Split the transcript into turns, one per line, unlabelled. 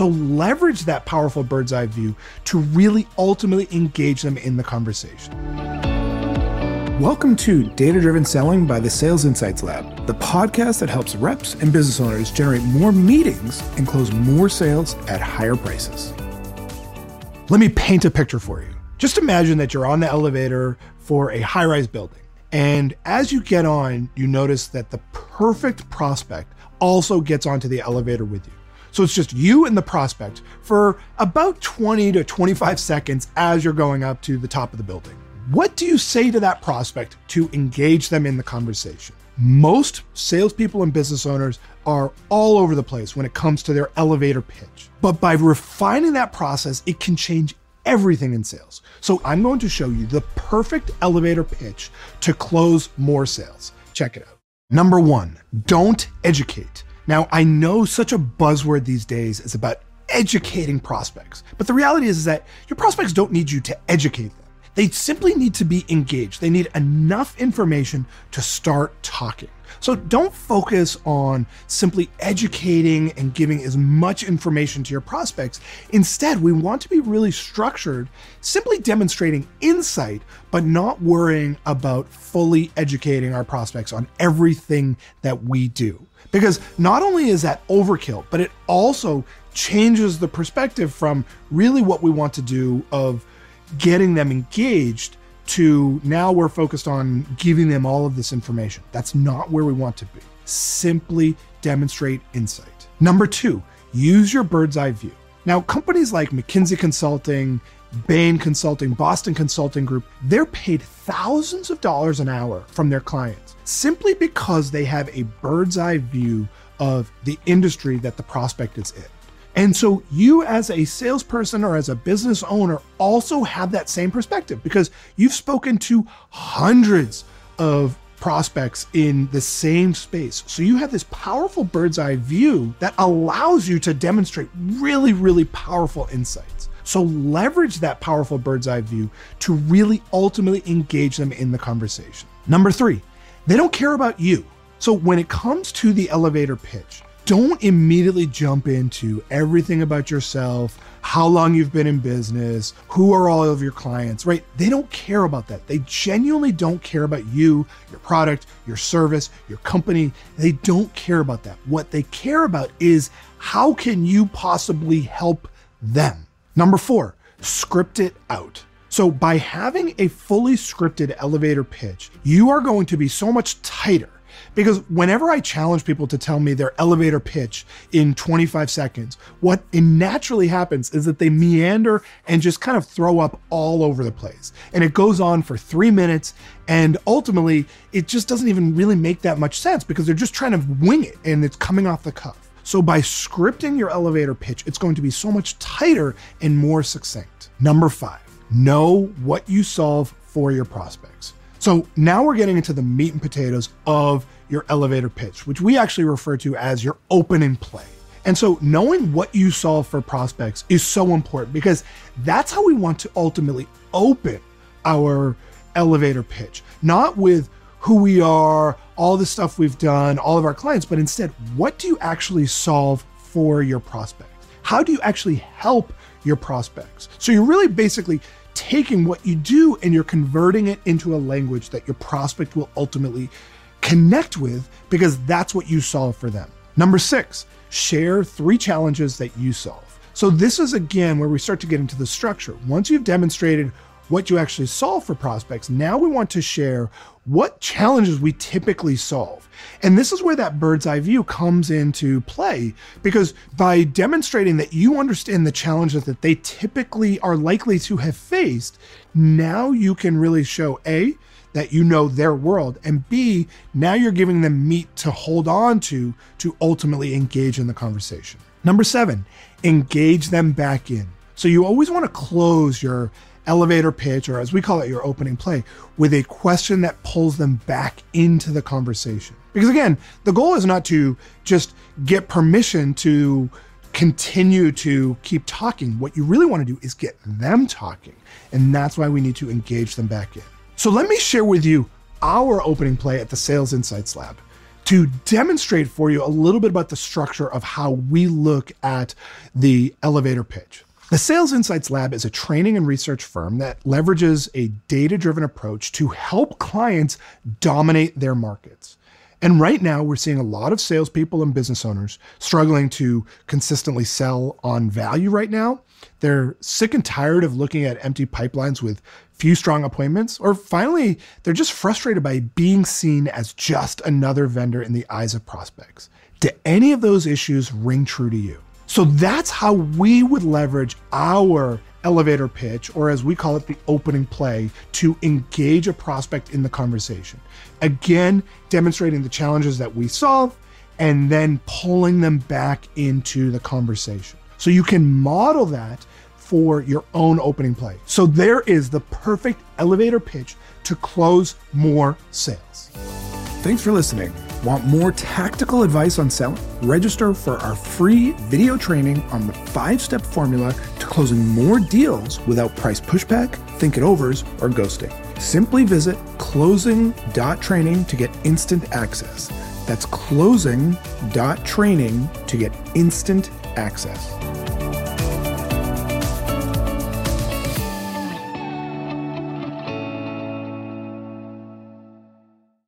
So leverage that powerful bird's eye view to really ultimately engage them in the conversation. Welcome to Data Driven Selling by the Sales Insights Lab, the podcast that helps reps and business owners generate more meetings and close more sales at higher prices. Let me paint a picture for you. Just imagine that you're on the elevator for a high rise building. And as you get on, you notice that the perfect prospect also gets onto the elevator with you. So it's just you and the prospect for about 20 to 25 seconds as you're going up to the top of the building. What do you say to that prospect to engage them in the conversation? Most salespeople and business owners are all over the place when it comes to their elevator pitch. But by refining that process, it can change everything in sales. So I'm going to show you the perfect elevator pitch to close more sales. Check it out. Number one, don't educate. Now, I know such a buzzword these days is about educating prospects, but the reality is, is that your prospects don't need you to educate them. They simply need to be engaged. They need enough information to start talking. So don't focus on simply educating and giving as much information to your prospects. Instead, we want to be really structured, simply demonstrating insight, but not worrying about fully educating our prospects on everything that we do. Because not only is that overkill, but it also changes the perspective from really what we want to do of getting them engaged to now we're focused on giving them all of this information. That's not where we want to be. Simply demonstrate insight. Number two, use your bird's eye view. Now, companies like McKinsey Consulting, Bain Consulting, Boston Consulting Group, they're paid thousands of dollars an hour from their clients simply because they have a bird's eye view of the industry that the prospect is in. And so you as a salesperson or as a business owner also have that same perspective because you've spoken to hundreds of prospects in the same space. So you have this powerful bird's eye view that allows you to demonstrate really, really powerful insights. So leverage that powerful bird's eye view to really ultimately engage them in the conversation. Number three, they don't care about you. So when it comes to the elevator pitch, don't immediately jump into everything about yourself, how long you've been in business, who are all of your clients, right? They don't care about that. They genuinely don't care about you, your product, your service, your company. They don't care about that. What they care about is how can you possibly help them? Number four, script it out. So, by having a fully scripted elevator pitch, you are going to be so much tighter because whenever I challenge people to tell me their elevator pitch in 25 seconds, what naturally happens is that they meander and just kind of throw up all over the place. And it goes on for three minutes. And ultimately, it just doesn't even really make that much sense because they're just trying to wing it and it's coming off the cuff. So by scripting your elevator pitch, it's going to be so much tighter and more succinct. Number five, know what you solve for your prospects. So now we're getting into the meat and potatoes of your elevator pitch, which we actually refer to as your opening play. And so knowing what you solve for prospects is so important because that's how we want to ultimately open our elevator pitch, not with who we are, all the stuff we've done, all of our clients, but instead, what do you actually solve for your prospects? How do you actually help your prospects? So you're really basically taking what you do and you're converting it into a language that your prospect will ultimately connect with because that's what you solve for them. Number six, share three challenges that you solve. So, this is again where we start to get into the structure. Once you've demonstrated what you actually solve for prospects, now we want to share what challenges we typically solve. And this is where that bird's eye view comes into play because by demonstrating that you understand the challenges that they typically are likely to have faced, now you can really show A, that you know their world, and B, now you're giving them meat to hold on to to ultimately engage in the conversation. Number seven, engage them back in. So you always want to close your elevator pitch, or as we call it, your opening play, with a question that pulls them back into the conversation. Because again, the goal is not to just get permission to continue to keep talking. What you really want to do is get them talking. And that's why we need to engage them back in. So let me share with you our opening play at the Sales Insights Lab. to demonstrate for you a little bit about the structure of how we look at the elevator pitch. The Sales Insights Lab is a training and research firm that leverages a data driven approach to help clients dominate their markets. And right now, we're seeing a lot of salespeople and business owners struggling to consistently sell on value right now. They're sick and tired of looking at empty pipelines with few strong appointments, or finally, they're just frustrated by being seen as just another vendor in the eyes of prospects. Do any of those issues ring true to you? So that's how we would leverage our elevator pitch, or as we call it, the opening play, to engage a prospect in the conversation. Again, demonstrating the challenges that we solve and then pulling them back into the conversation. So you can model that for your own opening play. So there is the perfect elevator pitch to close more sales. Thanks for listening. Want more tactical advice on selling? Register for our free video training on the five step formula to closing more deals without price pushback, think it overs, or ghosting. Simply visit closing.training to get instant access. That's closing.training to get instant access.